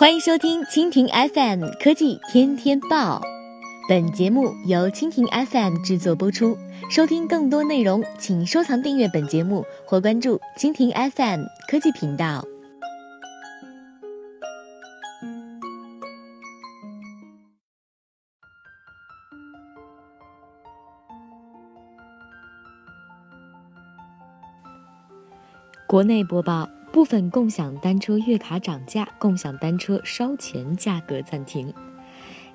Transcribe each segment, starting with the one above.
欢迎收听蜻蜓 FM 科技天天报，本节目由蜻蜓 FM 制作播出。收听更多内容，请收藏订阅本节目或关注蜻蜓 FM 科技频道。国内播报。部分共享单车月卡涨价，共享单车烧钱价格暂停。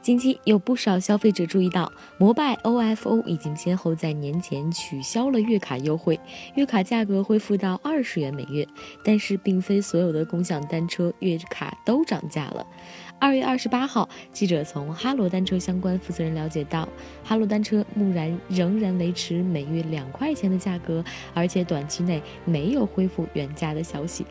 近期有不少消费者注意到，摩拜 OFO 已经先后在年前取消了月卡优惠，月卡价格恢复到二十元每月。但是，并非所有的共享单车月卡都涨价了。二月二十八号，记者从哈罗单车相关负责人了解到，哈罗单车目前仍然维持每月两块钱的价格，而且短期内没有恢复原价的消息。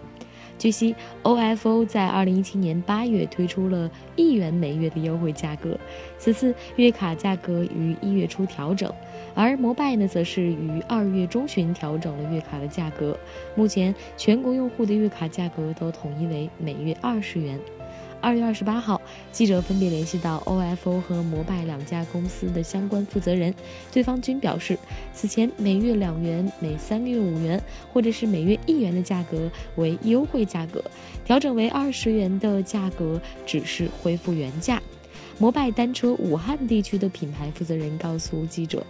据悉，OFO 在二零一七年八月推出了一元每月的优惠价格，此次月卡价格于一月初调整，而摩拜呢，则是于二月中旬调整了月卡的价格，目前全国用户的月卡价格都统一为每月二十元。二月二十八号，记者分别联系到 OFO 和摩拜两家公司的相关负责人，对方均表示，此前每月两元、每三个月五元，或者是每月一元的价格为优惠价格，调整为二十元的价格只是恢复原价。摩拜单车武汉地区的品牌负责人告诉记者。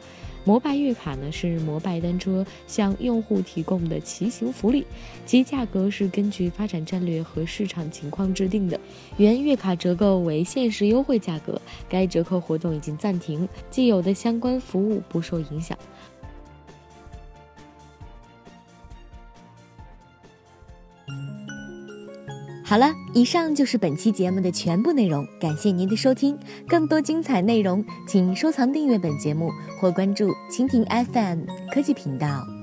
摩拜月卡呢是摩拜单车向用户提供的骑行福利，其价格是根据发展战略和市场情况制定的。原月卡折扣为限时优惠价格，该折扣活动已经暂停，既有的相关服务不受影响。好了，以上就是本期节目的全部内容，感谢您的收听。更多精彩内容，请收藏订阅本节目或关注蜻蜓 FM 科技频道。